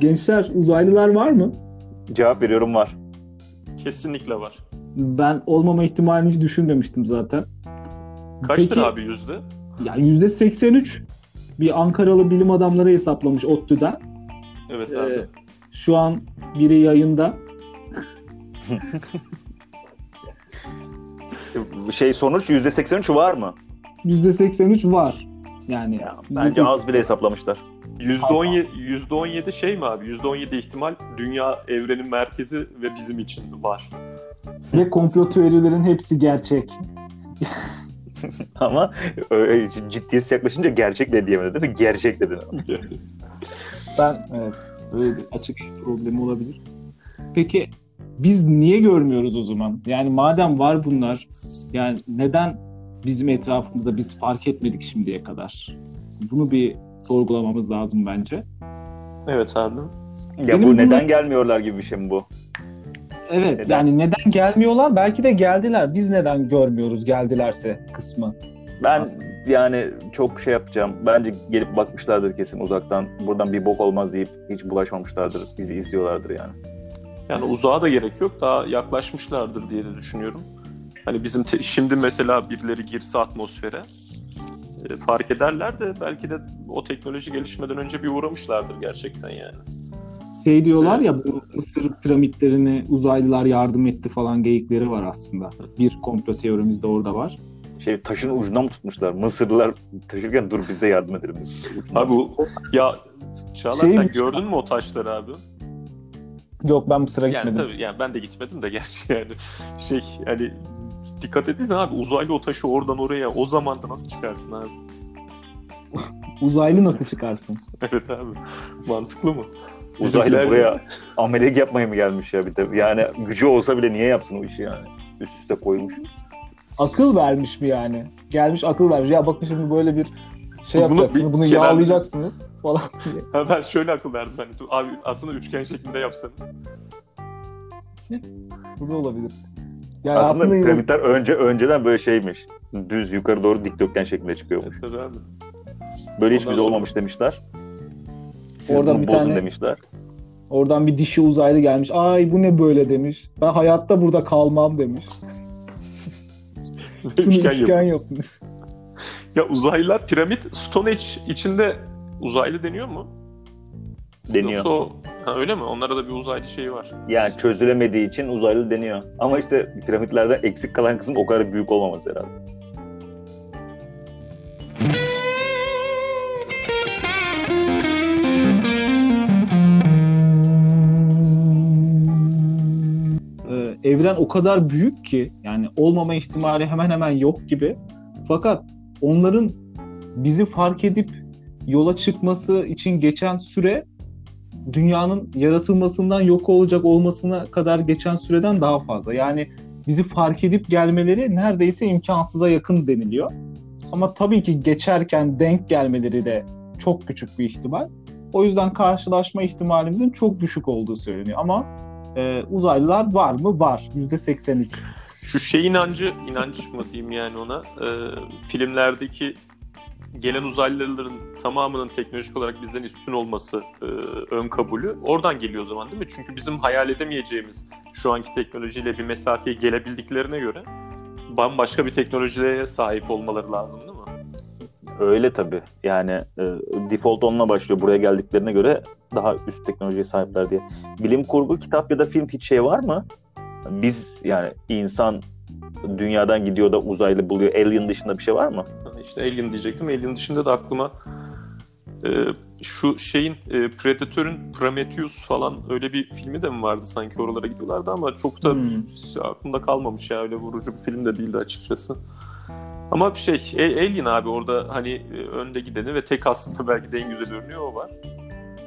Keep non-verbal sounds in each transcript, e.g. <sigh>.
Gençler uzaylılar var mı? Cevap veriyorum var. Kesinlikle var. Ben olmama ihtimalini hiç düşünmemiştim zaten. Kaçtır Peki- abi yüzde? Yani %83 bir Ankaralı bilim adamları hesaplamış ODTÜ'den. Evet Ee, abi. Şu an biri yayında. <laughs> Şey sonuç %83 var mı? %83 var. Yani Bence az bile hesaplamışlar. %17, %17 şey mi abi? %17 ihtimal dünya evrenin merkezi ve bizim için var. ve komplo teorilerin hepsi gerçek. <laughs> Ama öyle ciddiyetsiz yaklaşınca gerçek bile diyemedi değil mi? Gerçek dedin. <laughs> Ben evet böyle bir açık problemi olabilir. Peki biz niye görmüyoruz o zaman? Yani madem var bunlar yani neden bizim etrafımızda biz fark etmedik şimdiye kadar? Bunu bir sorgulamamız lazım bence. Evet abi. Ya Benim bu bunu- neden gelmiyorlar gibi bir şey mi bu? Evet Neden? yani neden gelmiyorlar? Belki de geldiler. Biz neden görmüyoruz geldilerse kısmı. Ben Aslında. yani çok şey yapacağım. Bence gelip bakmışlardır kesin uzaktan. Buradan bir bok olmaz deyip hiç bulaşmamışlardır. Bizi izliyorlardır yani. Yani uzağa da gerek yok. Daha yaklaşmışlardır diye de düşünüyorum. Hani bizim te- şimdi mesela birileri girse atmosfere fark ederler de belki de o teknoloji gelişmeden önce bir uğramışlardır gerçekten yani. Şey diyorlar ya bu Mısır piramitlerini uzaylılar yardım etti falan geyikleri var aslında. Bir komplo teorimiz de orada var. Şey taşın ucundan mı tutmuşlar? Mısırlılar taşırken dur biz de yardım edelim. Ucundan. Abi bu ya Çağlar Şey- sen gördün mü o taşları abi? Yok ben Mısır'a Yani gitmedim. tabii yani ben de gitmedim de gerçi yani şey hani dikkat edin abi uzaylı o taşı oradan oraya o zamanda nasıl çıkarsın abi? Uzaylı nasıl çıkarsın? <laughs> Evet abi. Mantıklı mı? Uzaylı buraya <laughs> ameliyat yapmaya mı gelmiş ya bir de? Yani gücü olsa bile niye yapsın o işi yani? Üst üste koymuş. Akıl vermiş mi yani? Gelmiş akıl vermiş. Ya bakın şimdi böyle bir şey Bunu yapacaksınız. bir Bunu kenar- yağlayacaksınız falan diye. <laughs> Ha ben şöyle akıl verdim hani abi aslında üçgen şeklinde yapsanız. Bu da olabilir. Yani Aslında, aslında, piramitler önce önceden böyle şeymiş. Düz yukarı doğru dikdörtgen şeklinde çıkıyormuş. Evet, tabii abi. Böyle hiç güzel sonra- olmamış demişler. Siz Oradan bunu bir bozun tane- demişler. oradan bir dişi uzaylı gelmiş. Ay bu ne böyle demiş. Ben hayatta burada kalmam demiş. Şunu üçgen, üçgen, yapmış. Ya uzaylılar piramit Stone Age içinde uzaylı deniyor mu? Deniyor. Yoksa o... Ha, öyle mi? Onlara da bir uzaylı şeyi var. Yani çözülemediği için uzaylı deniyor. Ama işte piramitlerden eksik kalan kısım o kadar büyük olmaması herhalde. Ee, evren o kadar büyük ki yani olmama ihtimali hemen hemen yok gibi. Fakat onların bizi fark edip yola çıkması için geçen süre dünyanın yaratılmasından yok olacak olmasına kadar geçen süreden daha fazla. Yani bizi fark edip gelmeleri neredeyse imkansıza yakın deniliyor. Ama tabii ki geçerken denk gelmeleri de çok küçük bir ihtimal. O yüzden karşılaşma ihtimalimizin çok düşük olduğu söyleniyor. Ama e, uzaylılar var mı? Var. %83. Şu şey inancı, inanç mı diyeyim yani ona? e, filmlerdeki gelen uzaylıların tamamının teknolojik olarak bizden üstün olması e, ön kabulü oradan geliyor o zaman değil mi? Çünkü bizim hayal edemeyeceğimiz şu anki teknolojiyle bir mesafeye gelebildiklerine göre bambaşka bir teknolojiye sahip olmaları lazım değil mi? Öyle tabii. Yani e, default onunla başlıyor buraya geldiklerine göre daha üst teknolojiye sahipler diye. Bilim kurgu kitap ya da film hiç şey var mı? Biz yani insan dünyadan gidiyor da uzaylı buluyor. Alien dışında bir şey var mı? İşte Alien diyecektim. Alien dışında da aklıma e, şu şeyin e, Predator'ın Prometheus falan öyle bir filmi de mi vardı sanki oralara gidiyorlardı ama çok da Hmm. aklımda kalmamış ya öyle vurucu bir film de değildi açıkçası. Ama bir şey Alien abi orada hani e, önde gideni ve tek aslında belki de en güzel örneği o var.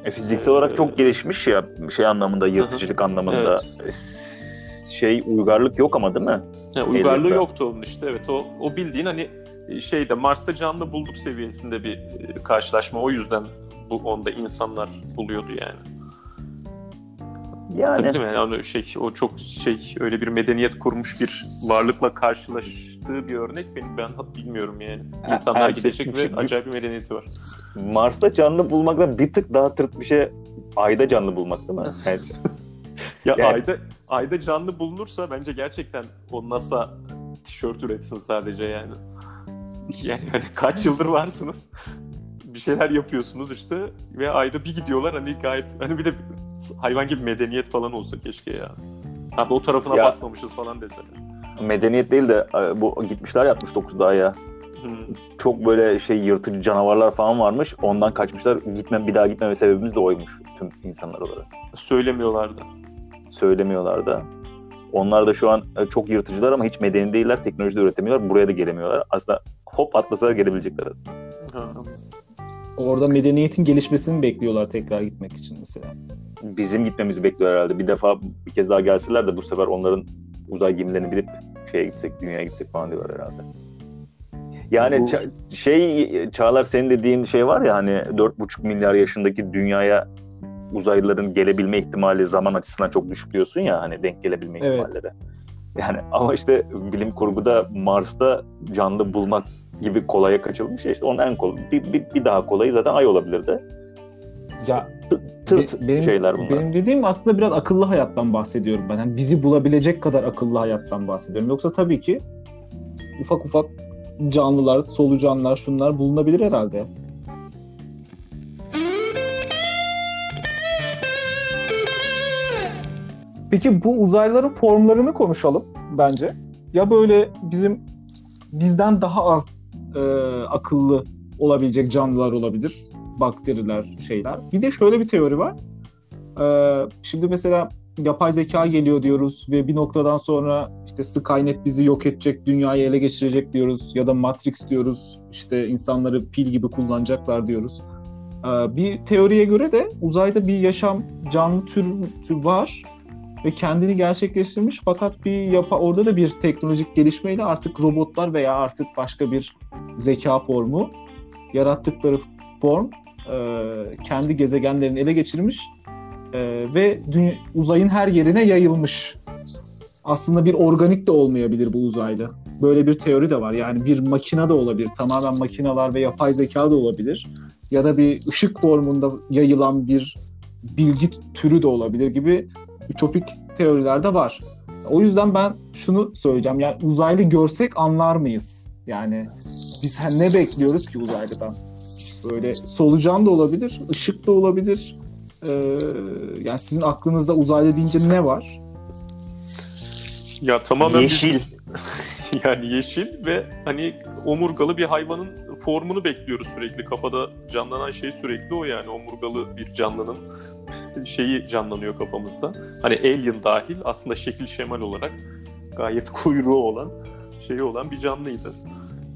E, fiziksel olarak çok gelişmiş ya şey anlamında, yırtıcılık anlamında. Evet. E, Şey uygarlık yok ama değil mi? Yani uygarlığı Alien'da. yoktu onun işte evet o, o bildiğin hani e, şeyde Mars'ta canlı bulduk seviyesinde bir e, karşılaşma o yüzden bu onda insanlar buluyordu yani. Yani Tabii değil mi? Yani şey, o çok şey öyle bir medeniyet kurmuş bir varlıkla karşılaştığı bir örnek benim ben bilmiyorum yani. İnsanlar her- gidecek çünkü- ve acayip bir medeniyeti var. Mars'ta canlı bulmaktan bir tık daha tırt bir şey ayda canlı bulmak değil mi? <laughs> Yani, Ya Yani- ayda ayda canlı bulunursa bence gerçekten o NASA tişört üretsin sadece yani. <laughs> Yani hani kaç yıldır varsınız? Bir şeyler yapıyorsunuz işte ve ayda bir gidiyorlar hani gayet hani bir de hayvan gibi medeniyet falan olsa keşke ya. Abi o tarafına Ya- bakmamışız falan desene. medeniyet değil de e, bu gitmişler yapmış 9'da aya. Hmm. Çok böyle şey yırtıcı canavarlar falan varmış. Ondan kaçmışlar. Gitme bir daha gitmeme sebebimiz de oymuş tüm insanlar olarak. Söylemiyorlardı. Söylemiyorlar da. Onlar da şu an e, çok yırtıcılar ama hiç medeni değiller. Teknoloji de üretemiyorlar. Buraya da gelemiyorlar. Aslında hop atlasalar gelebilecekler aslında. Orada medeniyetin gelişmesini bekliyorlar tekrar gitmek için mesela. Bizim gitmemizi bekliyor herhalde. Bir defa bir kez daha gelseler de bu sefer onların uzay gemilerini bilip şeye gitsek, dünyaya gitsek falan diyorlar herhalde. Yani Bu- ça- şey Çağlar senin dediğin şey var ya hani 4,5 milyar yaşındaki dünyaya uzaylıların gelebilme ihtimali zaman açısından çok düşük diyorsun ya hani denk gelebilme Evet. ihtimalleri. Yani ama işte bilim kurguda Mars'ta canlı bulmak gibi kolaya kaçılmış ya işte onun en kolay. Bir, bir, bir daha kolayı zaten ay olabilirdi. Ya Tırt Be- benim, şeyler bunlar. Benim dediğim aslında biraz akıllı hayattan bahsediyorum ben. Yani bizi bulabilecek kadar akıllı hayattan bahsediyorum. Yoksa tabii ki ufak ufak canlılar, solucanlar, şunlar bulunabilir herhalde. Peki bu uzaylıların formlarını konuşalım bence. Ya böyle bizim bizden daha az e, akıllı olabilecek canlılar olabilir. Bakteriler, şeyler. Bir de şöyle bir teori var. Ee, şimdi mesela yapay zeka geliyor diyoruz ve bir noktadan sonra işte Skynet bizi yok edecek, dünyayı ele geçirecek diyoruz ya da Matrix diyoruz. İşte insanları pil gibi kullanacaklar diyoruz. Ee, bir teoriye göre de uzayda bir yaşam canlı tür tür var ve kendini gerçekleştirmiş fakat bir yapa orada da bir teknolojik gelişmeyle artık robotlar veya artık başka bir zeka formu yarattıkları form e, kendi gezegenlerini ele geçirmiş e, ve dünya, uzayın her yerine yayılmış. Aslında bir organik de olmayabilir bu uzaylı. Böyle bir teori de var. Yani bir makina da olabilir. Tamamen makinalar ve yapay zeka da olabilir. Ya da bir ışık formunda yayılan bir bilgi türü de olabilir gibi ütopik teoriler de var. O yüzden ben şunu söyleyeceğim. Yani uzaylı görsek anlar mıyız? Yani biz ne bekliyoruz ki uzaylıdan? Böyle solucan da olabilir, ışık da olabilir. Ee, yani sizin aklınızda uzaylı deyince ne var? Ya tamamen Yeşil. <laughs> yani yeşil ve hani omurgalı bir hayvanın formunu bekliyoruz sürekli. Kafada canlanan şey sürekli o yani omurgalı bir canlının şeyi canlanıyor kafamızda. Hani alien dahil aslında şekil şemal olarak gayet kuyruğu olan şeyi olan bir canlıydı.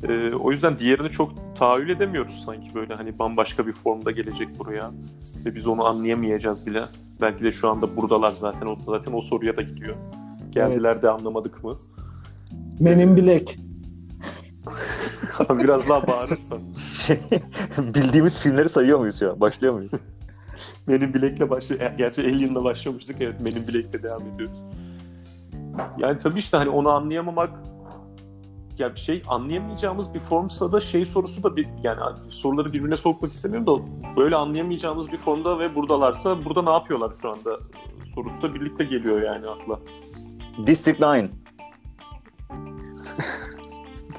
Ee, o yüzden diğerini çok tahayyül edemiyoruz sanki böyle hani bambaşka bir formda gelecek buraya ve biz onu anlayamayacağız bile. Belki de şu anda buradalar zaten o zaten o soruya da gidiyor. Geldiler de anlamadık mı? Men in Black. <laughs> Biraz daha bağırırsan. Şey, <laughs> bildiğimiz filmleri sayıyor muyuz an? Başlıyor muyuz? <laughs> <laughs> Menin Black'le başlıyor. e, Gerçi Alien'la başlamıştık. Evet Menin Black'le devam ediyoruz. Yani tabii işte hani onu anlayamamak ya bir şey anlayamayacağımız bir formsa da şey sorusu da bir yani soruları birbirine sokmak istemiyorum da böyle anlayamayacağımız bir formda ve buradalarsa burada ne yapıyorlar şu anda sorusu da birlikte geliyor yani akla. District 9. <laughs>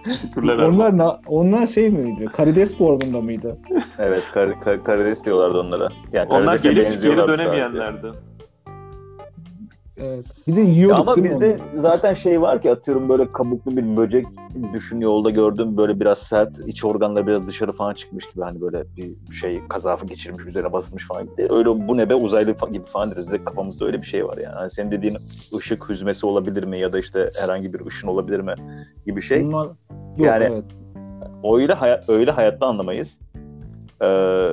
Teşekkürler. Onlar na- onlar şey miydi? Karides formunda mıydı? <laughs> Evet, kar, kar- karides diyorlardı onlara. Yani Onlar gelip geri dönemeyenlerdi. Evet. Bir de Ya yiyorduk ama değil mi bizde onu? zaten şey var ki atıyorum böyle kabuklu bir böcek düşün yolda gördüm böyle biraz sert iç organları biraz dışarı falan çıkmış gibi hani böyle bir şey kazafı geçirmiş üzerine basılmış falan gibi. Öyle bu ne be uzaylı gibi falan deriz. Direkt kafamızda öyle bir şey var yani. Hani senin dediğin ışık hüzmesi olabilir mi ya da işte herhangi bir ışın olabilir mi gibi şey. Bunlar... Yok, Yani- evet. Öyle, hay- öyle hayatta anlamayız. Ee,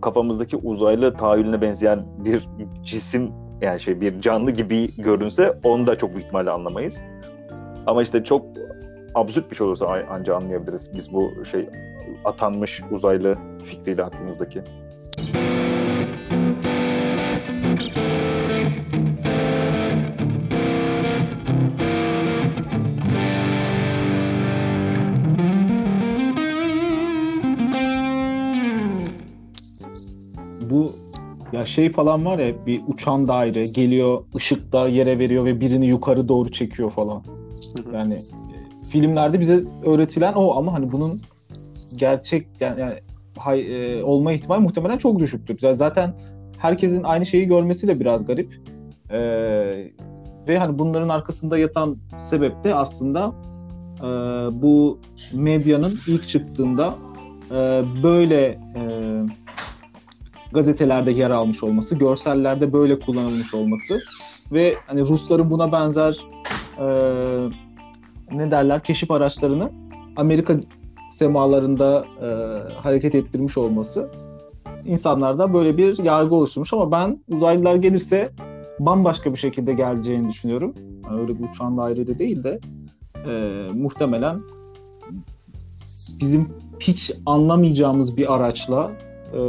kafamızdaki uzaylı tahayyülüne benzeyen bir cisim yani şey bir canlı gibi görünse onu da çok büyük ihtimalle anlamayız. Ama işte çok absürt bir şey olursa anca anlayabiliriz biz bu şey atanmış uzaylı fikriyle aklımızdaki. Ya şey falan var ya bir uçan daire geliyor ışıkta yere veriyor ve birini yukarı doğru çekiyor falan. Yani e, filmlerde bize öğretilen o ama hani bunun gerçek yani, yani hay- e, olma ihtimali muhtemelen çok düşüktür. Yani Zaten herkesin aynı şeyi görmesi de biraz garip. E, ve hani bunların arkasında yatan sebep de aslında e, bu medyanın ilk çıktığında e, böyle e, gazetelerde yer almış olması, görsellerde böyle kullanılmış olması ve hani Rusların buna benzer e, ne derler keşif araçlarını Amerika semalarında e, hareket ettirmiş olması insanlarda böyle bir yargı oluşturmuş ama ben uzaylılar gelirse bambaşka bir şekilde geleceğini düşünüyorum. Yani öyle bir uçağın dairede değil de e, muhtemelen bizim hiç anlamayacağımız bir araçla e,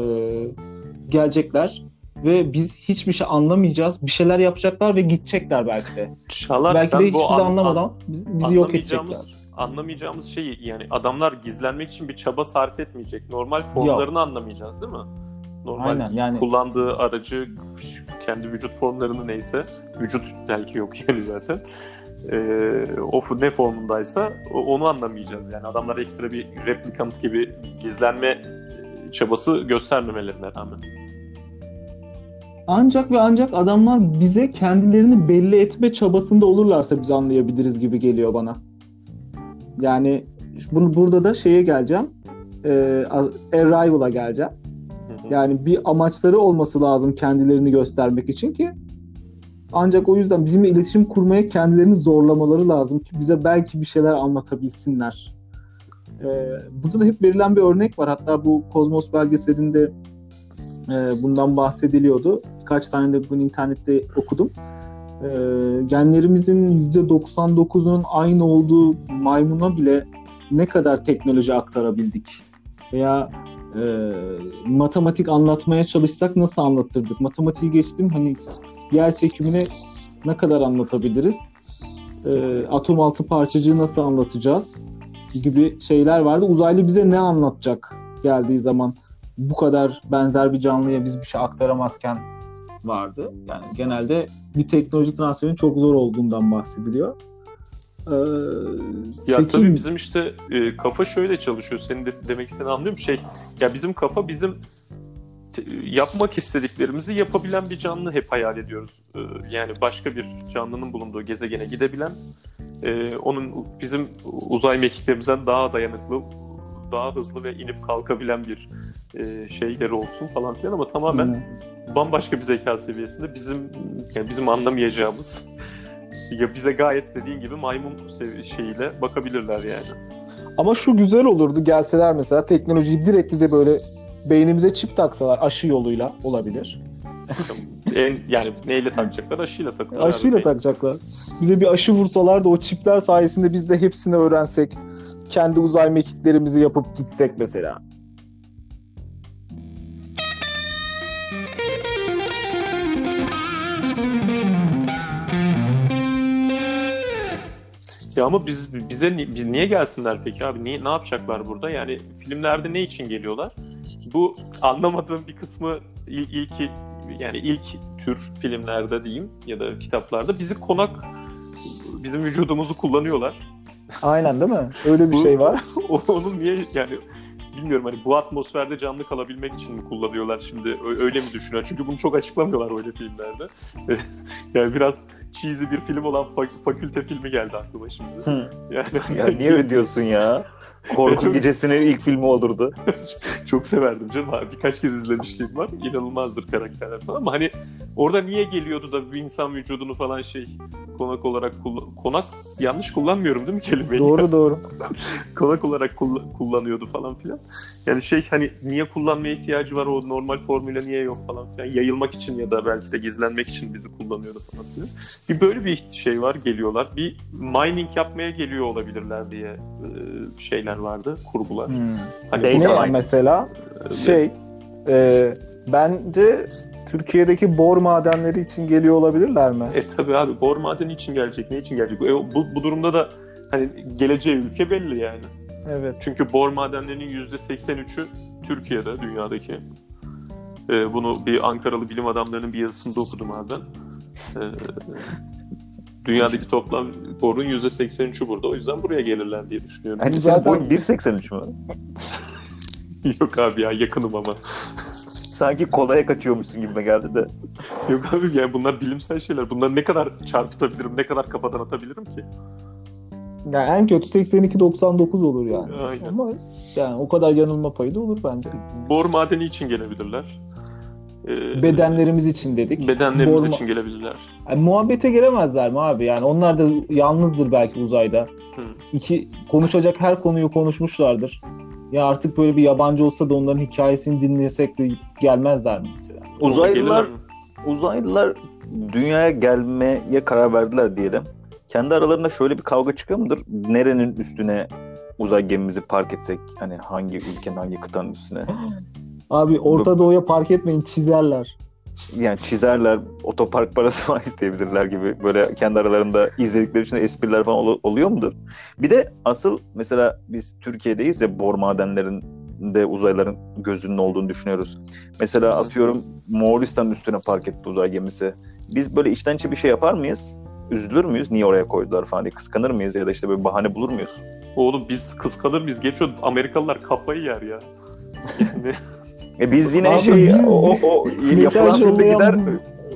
gelecekler ve biz hiçbir şey anlamayacağız. Bir şeyler yapacaklar ve gidecekler belki de. Çağlar belki de hiçbir şey an- anlamadan an- bizi, yok edecekler. Anlamayacağımız şeyi yani adamlar gizlenmek için bir çaba sarf etmeyecek. Normal formlarını anlamayacağız değil mi? Normal Aynen yani kullandığı aracı kendi vücut formlarını neyse vücut belki yok yani zaten ee, o ne formundaysa onu anlamayacağız yani adamlar ekstra bir replikant gibi gizlenme çabası göstermemelerine rağmen. Ancak ve ancak adamlar bize kendilerini belli etme çabasında olurlarsa biz anlayabiliriz gibi geliyor bana. Yani bunu burada da şeye geleceğim. E, Arrival'a geleceğim. Yani bir amaçları olması lazım kendilerini göstermek için ki ancak o yüzden bizimle iletişim kurmaya kendilerini zorlamaları lazım ki bize belki bir şeyler anlatabilsinler. Ee, burada da hep verilen bir örnek var. Hatta bu Kozmos belgeselinde e, bundan bahsediliyordu. Birkaç tane de bunu internette okudum. Ee, genlerimizin %99'unun aynı olduğu maymuna bile ne kadar teknoloji aktarabildik? Veya e, matematik anlatmaya çalışsak nasıl anlatırdık? Matematiği geçtim hani yer çekimini ne kadar anlatabiliriz? E, atom altı parçacığı nasıl anlatacağız? Gibi şeyler vardı. Uzaylı bize ne anlatacak geldiği zaman bu kadar benzer bir canlıya biz bir şey aktaramazken vardı. Yani genelde bir teknoloji transferinin çok zor olduğundan bahsediliyor. Ee, Ya peki- tabii bizim işte e, kafa şöyle çalışıyor. Senin de demek istediğini anlıyorum. Şey ya bizim kafa bizim te- yapmak istediklerimizi yapabilen bir canlı hep hayal ediyoruz. E, yani başka bir canlının bulunduğu gezegene gidebilen e, onun bizim uzay mekiklerimizden daha dayanıklı daha hızlı ve inip kalkabilen bir e, şeyleri olsun falan filan ama tamamen Hmm. bambaşka bir zeka seviyesinde bizim yani bizim anlamayacağımız <laughs> ya bize gayet dediğin gibi maymun şeyiyle bakabilirler yani. Ama şu güzel olurdu gelseler mesela teknolojiyi direkt bize böyle beynimize çip taksalar aşı yoluyla olabilir. en, yani neyle takacaklar? Aşıyla takıyorlar. Aşıyla Abi. takacaklar. Bize bir aşı vursalar da o çipler sayesinde biz de hepsini öğrensek, kendi uzay mekiklerimizi yapıp gitsek mesela. Ya ama biz bize ni- biz niye gelsinler peki abi? Niye ne yapacaklar burada? Yani filmlerde ne için geliyorlar? Bu anlamadığım bir kısmı il, ilki yani ilk tür filmlerde diyeyim ya da kitaplarda bizi konak bizim vücudumuzu kullanıyorlar. Aynen değil mi? Öyle bir Bu- şey var. <laughs> O- Onun niye yani bilmiyorum hani bu atmosferde canlı kalabilmek için mi kullanıyorlar şimdi öyle mi düşünüyor? Çünkü bunu çok açıklamıyorlar öyle filmlerde. <laughs> yani biraz cheesy bir film olan fa- fakülte filmi geldi aklıma şimdi. Yani Ya niye öyle diyorsun ya? Korku Çok- Gecesi'nin ilk filmi olurdu. <laughs> çok severdim canım abi. Birkaç kez izlemişliğim var. İnanılmazdır karakterler falan ama hani orada niye geliyordu da bir insan vücudunu falan şey konak olarak kulla- konak yanlış kullanmıyorum değil mi kelimeyi? doğru <laughs> doğru. konak olarak kull- kullanıyordu falan filan. Yani şey hani niye kullanmaya ihtiyacı var o normal formüle niye yok falan filan. Yayılmak için ya da belki de gizlenmek için bizi kullanıyordu falan filan. Bir böyle bir şey var geliyorlar. Bir mining yapmaya geliyor olabilirler diye e, şeyler vardı, kurgular. Hmm. Hani Data Ne mining. mesela? Şey, e, bence Türkiye'deki bor madenleri için geliyor olabilirler mi? E tabi abi bor madeni için gelecek, ne için gelecek? E, bu, bu durumda da hani geleceği ülke belli yani. Evet. Çünkü bor madenlerinin %83'ü Türkiye'de, dünyadaki. Ee, bunu bir Ankaralı bilim adamlarının bir yazısında okudum abi. Ee, dünyadaki toplam borun %83'ü burada. O yüzden buraya gelirler diye düşünüyorum. Hani Zaten- boyun 1.83 mü? <laughs> Yok abi ya yakınım ama. Sanki kolaya kaçıyormuşsun gibi geldi de. Yok abi yani bunlar bilimsel şeyler. Bunları ne kadar çarpıtabilirim, ne kadar kafadan atabilirim ki? Yani en kötü 82-99 olur yani. Aynen. Ama yani o kadar yanılma payı da olur bence. Bor madeni için gelebilirler. Ee, Bedenlerimiz için dedik. bedenlerimiz Bor ma- için gelebilirler. Yani muhabbete gelemezler mi abi? Yani onlar da yalnızdır belki uzayda. Hı. İki konuşacak her konuyu konuşmuşlardır. Ya artık böyle bir yabancı olsa da onların hikayesini dinlesek de gelmezler mi mesela? Uzaylılar uzaylılar dünyaya gelmeye karar verdiler diyelim. Kendi aralarında şöyle bir kavga çıkıyor mudur? Nerenin üstüne uzay gemimizi park etsek? Hani hangi ülkenin hangi kıtanın üstüne? <gasps> Abi Orta Doğu'ya park etmeyin çizerler. Yani çizerler, otopark parası <laughs> falan isteyebilirler gibi böyle kendi aralarında izledikleri için espriler falan ol- oluyor mudur? Bir de asıl mesela biz Türkiye'deyiz ya bor madenlerinde uzayların gözünün olduğunu düşünüyoruz. Mesela atıyorum Moğolistan üstüne park etti uzay gemisi. Biz böyle içten içe bir şey yapar mıyız? Üzülür müyüz? Niye oraya koydular falan diye kıskanır mıyız? Ya da işte böyle bahane bulur muyuz? Oğlum biz kıskanır mıyız? Geçiyor Amerikalılar kafayı yer ya. Yani <laughs> E biz yine Abi şey biz- o, o, <laughs> yapılan filmde gider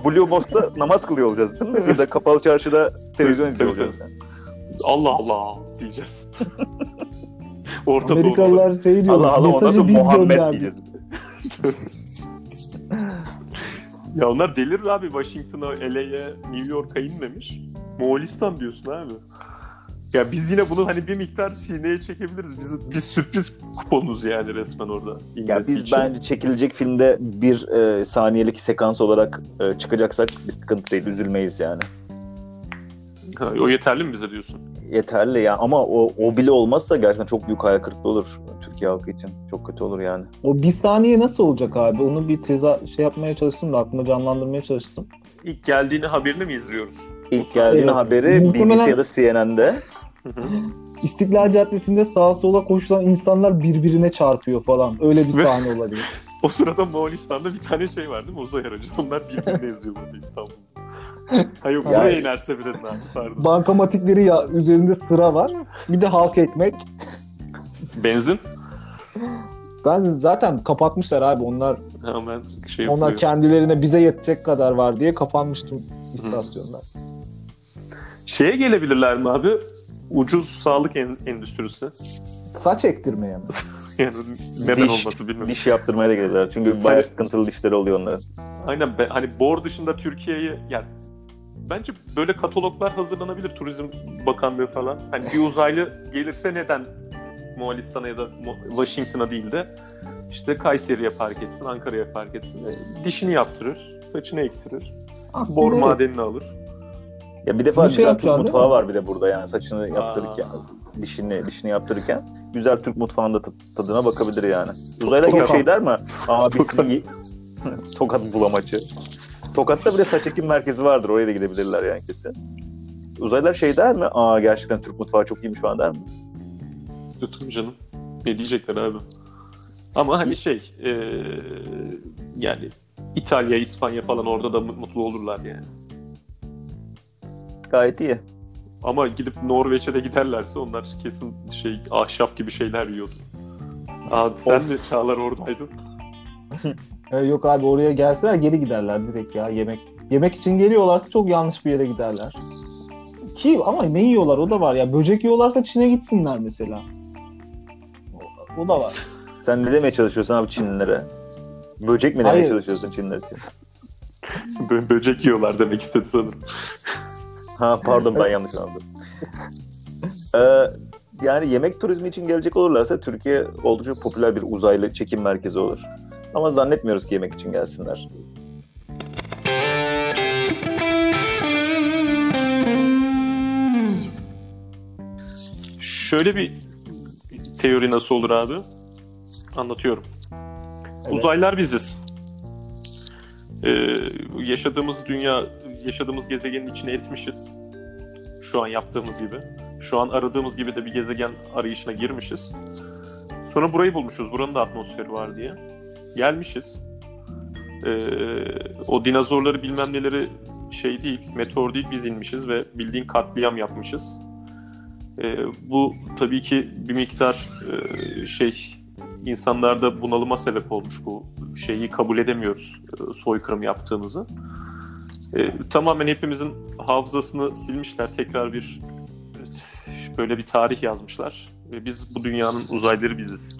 Blue Mosque'da namaz kılıyor olacağız değil mi? Biz de kapalı çarşıda televizyon izliyor olacağız. Allah Allah diyeceğiz. <laughs> Orta. Amerikalılar şey diyor. Allah Allah mesajı biz Muhammed gönderdik. diyeceğiz. Ya onlar delir abi Washington'a, LA'ye, New York'a inmemiş. Moğolistan diyorsun abi. Ya biz yine bunu hani bir miktar sineye çekebiliriz. Biz, biz sürpriz kuponuz yani resmen orada. Ya biz için. bence çekilecek filmde bir e, saniyelik sekans olarak e, çıkacaksak bir sıkıntı değil, üzülmeyiz yani. Ha, o yeterli mi bize diyorsun? Yeterli ya ama o, o bile olmazsa gerçekten çok büyük hayal kırıklığı olur Türkiye halkı için. Çok kötü olur yani. O bir saniye nasıl olacak abi? Onu bir teza şey yapmaya çalıştım da aklımda canlandırmaya çalıştım. İlk geldiğini haberini mi izliyoruz? İlk geldiğin Evet. haberi Muhtemelen- BBC ya da CNN'de. <laughs> İstiklal Caddesi'nde sağa sola koşulan insanlar birbirine çarpıyor falan. Öyle bir sahne olabilir. <laughs> o sırada Moğolistan'da bir tane şey var değil mi? Uzay aracı. Onlar birbirini eziyor burada İstanbul'da. Ha yok Yani- buraya inerse bir de abi pardon. Bankamatikleri ya üzerinde sıra var. Bir de halk ekmek. Benzin? Ben zaten kapatmışlar abi. Onlar Hemen şey onlar yapıyor. kendilerine bize yetecek kadar var diye kapanmıştım istasyonlar. Şeye gelebilirler mi abi? Ucuz sağlık en- endüstrisi. Saç ektirmeye mi? <laughs> Yani neden Diş- olması bilmiyorum. Diş yaptırmaya da gelirler. Çünkü bayağı sıkıntılı dişleri oluyor onların. Aynen be- hani bor dışında Türkiye'yi yani bence böyle kataloglar hazırlanabilir Turizm Bakanlığı falan. Hani bir uzaylı gelirse neden Moğolistan'a ya da Washington'a değil de işte Kayseri'ye park etsin, Ankara'ya park etsin. E, Dişini yaptırır, saçını ektirir, Aslında bor evet. madenini alır. Ya bir defa Bir şey güzel Türk mutfağı var bir de burada yani saçını yaptırırken, dişini dişini yaptırırken güzel Türk mutfağında ta- tadına bakabilir yani. Gibi Tokat. şey der mi? Abi Tokat. sizi- Tokat bulamaçı. Tokat'ta bir de saç ekim merkezi vardır. Oraya da gidebilirler yani kesin. Uzaylılar şey der mi? Aa gerçekten Türk mutfağı çok iyiymiş falan der mi? Lütfen canım. Ne diyecekler abi? Ama hani şey e, yani İtalya, İspanya falan orada da mutlu olurlar yani. Gayet iyi. Ama gidip Norveç'e de giderlerse onlar kesin şey ahşap gibi şeyler yiyordur. Abi sen Of. mi Çağlar oradaydın? <laughs> E, yok abi oraya gelseler geri giderler direkt ya yemek. Yemek için geliyorlarsa çok yanlış bir yere giderler. Ki ama ne yiyorlar o da var ya. Böcek yiyorlarsa Çin'e gitsinler mesela. O, o da var. Sen ne demeye çalışıyorsun abi Çinlilere? Böcek mi demeye Hayır. çalışıyorsun Çinliler için? Bö- böcek yiyorlar demek istedi sanırım. Ha <laughs> pardon ben yanlış anladım. Ee, yani yemek turizmi için gelecek olurlarsa Türkiye oldukça popüler bir uzaylı çekim merkezi olur. Ama zannetmiyoruz ki yemek için gelsinler. Şöyle bir teori nasıl olur abi? Anlatıyorum. Evet. Uzaylar biziz. Ee, yaşadığımız dünya, yaşadığımız gezegenin içine etmişiz. Şu an yaptığımız gibi. Şu an aradığımız gibi de bir gezegen arayışına girmişiz. Sonra burayı bulmuşuz. Buranın da atmosferi var diye. Gelmişiz. Ee, o dinozorları bilmem neleri şey değil, meteor değil biz inmişiz ve bildiğin katliam yapmışız. Ee, bu tabii ki bir miktar e, şey insanlarda bunalıma sebep olmuş bu şeyi kabul edemiyoruz e, soykırım yaptığımızı. E, tamamen hepimizin hafızasını silmişler. Tekrar bir böyle bir tarih yazmışlar. Ve biz bu dünyanın uzayları biziz.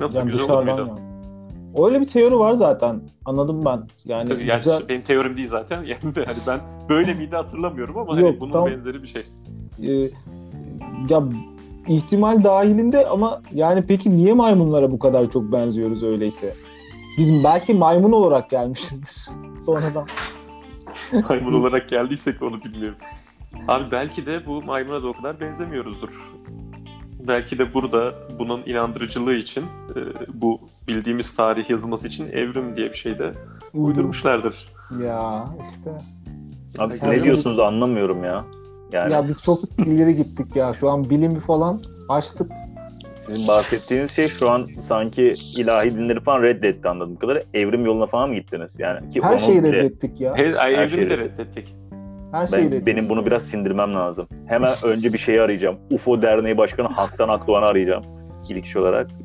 Nasıl Yani güzel olur muydu? Öyle bir teori var zaten. Anladım ben. Yani Tabii yani güzel benim teorim değil zaten. <laughs> Yani de hani ben böyle miydi hatırlamıyorum ama Yok, hani bunun tam- benzeri bir şey. e, ya ihtimal dahilinde ama yani peki niye maymunlara bu kadar çok benziyoruz öyleyse? Biz belki maymun olarak gelmişizdir sonradan. <laughs> maymun olarak geldiysek onu bilmiyorum. Abi belki de bu maymuna da o kadar benzemiyoruzdur. Belki de burada bunun inandırıcılığı için e, bu bildiğimiz tarih yazılması için evrim diye bir şey de uydurmuşlardır. Ya işte. Abi siz ne diyorsunuz anlamıyorum ya. Yani Ya biz çok ileri gittik ya. Şu an bilimi falan açtık. Sizin bahsettiğiniz şey şu an sanki ilahi dinleri falan reddetti anladığım kadarıyla. Evrim yoluna falan mı gittiniz? Yani ki Her şeyi bile- reddettik ya. He, ay, Her evrimi şeyi de reddet- reddettik. Her şeyi Ben, reddettik. benim bunu biraz sindirmem lazım. Hemen önce bir şeyi arayacağım. UFO Derneği Başkanı Haktan Akdoğan'ı arayacağım. İlk iş olarak. <laughs>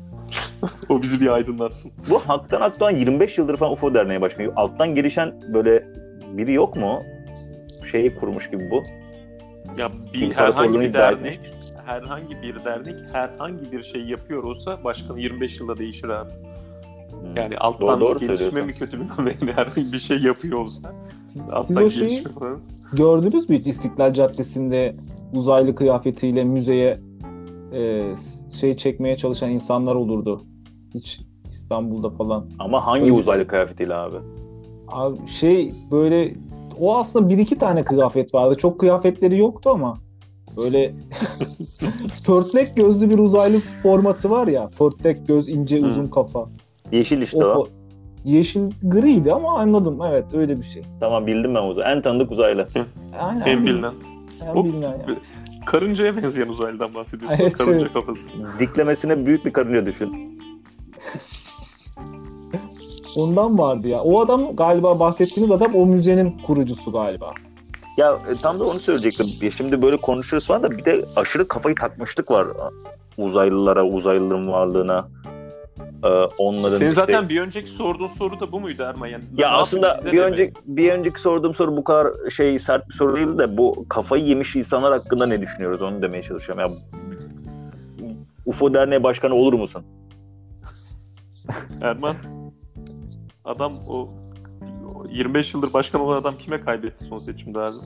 O bizi bir aydınlatsın. Bu Haktan Akdoğan 25 yıldır falan UFO Derneği Başkanı. Alttan gelişen böyle biri yok mu? Şeyi kurmuş gibi bu. Ya bir herhangi bir dernek, herhangi bir dernek herhangi bir şey yapıyor olsa başkanı 25 yılda değişir abi. Hmm. Yani alttan Doğru- doğru gelişme mi kötü mü yani <laughs> herhangi bir şey yapıyor olsa Siz alttan o şeyi falan. gördünüz mü İstiklal Caddesi'nde uzaylı kıyafetiyle müzeye e, şey çekmeye çalışan insanlar olurdu. Hiç İstanbul'da falan. Ama hangi Öyle. uzaylı kıyafetiyle abi? Abi şey böyle o aslında bir iki tane kıyafet vardı. Çok kıyafetleri yoktu ama böyle <laughs> pörtlek gözlü bir uzaylı formatı var ya. Pörtlek göz, ince, Hı. uzun kafa. Yeşil işte O, o. yeşil griydi ama anladım. Evet öyle bir şey. Tamam bildim ben uzay. En tanıdık uzaylı. Aynen. En bilinen. En O- bilinen yani. Karıncaya benzeyen uzaylıdan bahsediyorsun. Evet, Karınca evet. kafası. Diklemesine büyük bir karınca düşün. Ondan vardı ya. O adam galiba bahsettiğiniz adam o müzenin kurucusu galiba. Ya e, tam da onu söyleyecektim. Şimdi böyle konuşuyoruz falan da bir de aşırı kafayı takmışlık var uzaylılara, uzaylıların varlığına. Ee, onların Senin işte- zaten bir önceki sorduğun soru da bu muydu Erman? Yani Ya aslında bir önceki bir önceki sorduğum soru bu kadar şey sert bir soru değildi de bu kafayı yemiş insanlar hakkında ne düşünüyoruz onu demeye çalışıyorum. Ya UFO Derneği Başkanı olur musun? Erman adam o 25 yıldır başkan olan adam kime kaybetti son seçimde abi?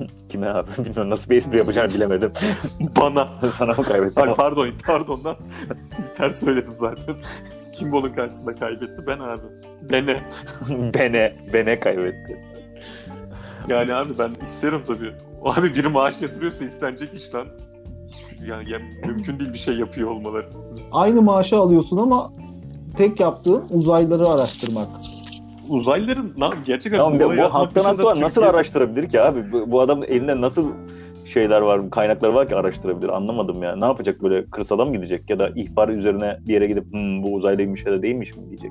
<laughs> Kime abi? Bilmiyorum nasıl bir espri yapacağını bilemedim. <laughs> Bana. <laughs> Sana mı kaybettim? Ay pardon, pardon lan. Ters söyledim zaten. Kim onun karşısında kaybetti? Ben abi. Bene. bene, bene kaybetti. Yani abi ben isterim tabii. Abi biri maaş yatırıyorsa istenecek iş lan. Yani, yani mümkün değil bir şey yapıyor olmaları. Aynı maaşı alıyorsun ama tek yaptığın uzaylıları araştırmak. Uzaylıların lan gerçekten Tamam bu, bu Haktan Akdoğan nasıl Türkiye'de- araştırabilir ki abi? Bu, bu adamın elinde nasıl şeyler var, kaynaklar var ki araştırabilir? Anlamadım ya. Ne yapacak böyle kırsala mı gidecek ya da ihbar üzerine bir yere gidip "Hmm, bu uzaylıymış ya da değilmiş mi diyecek?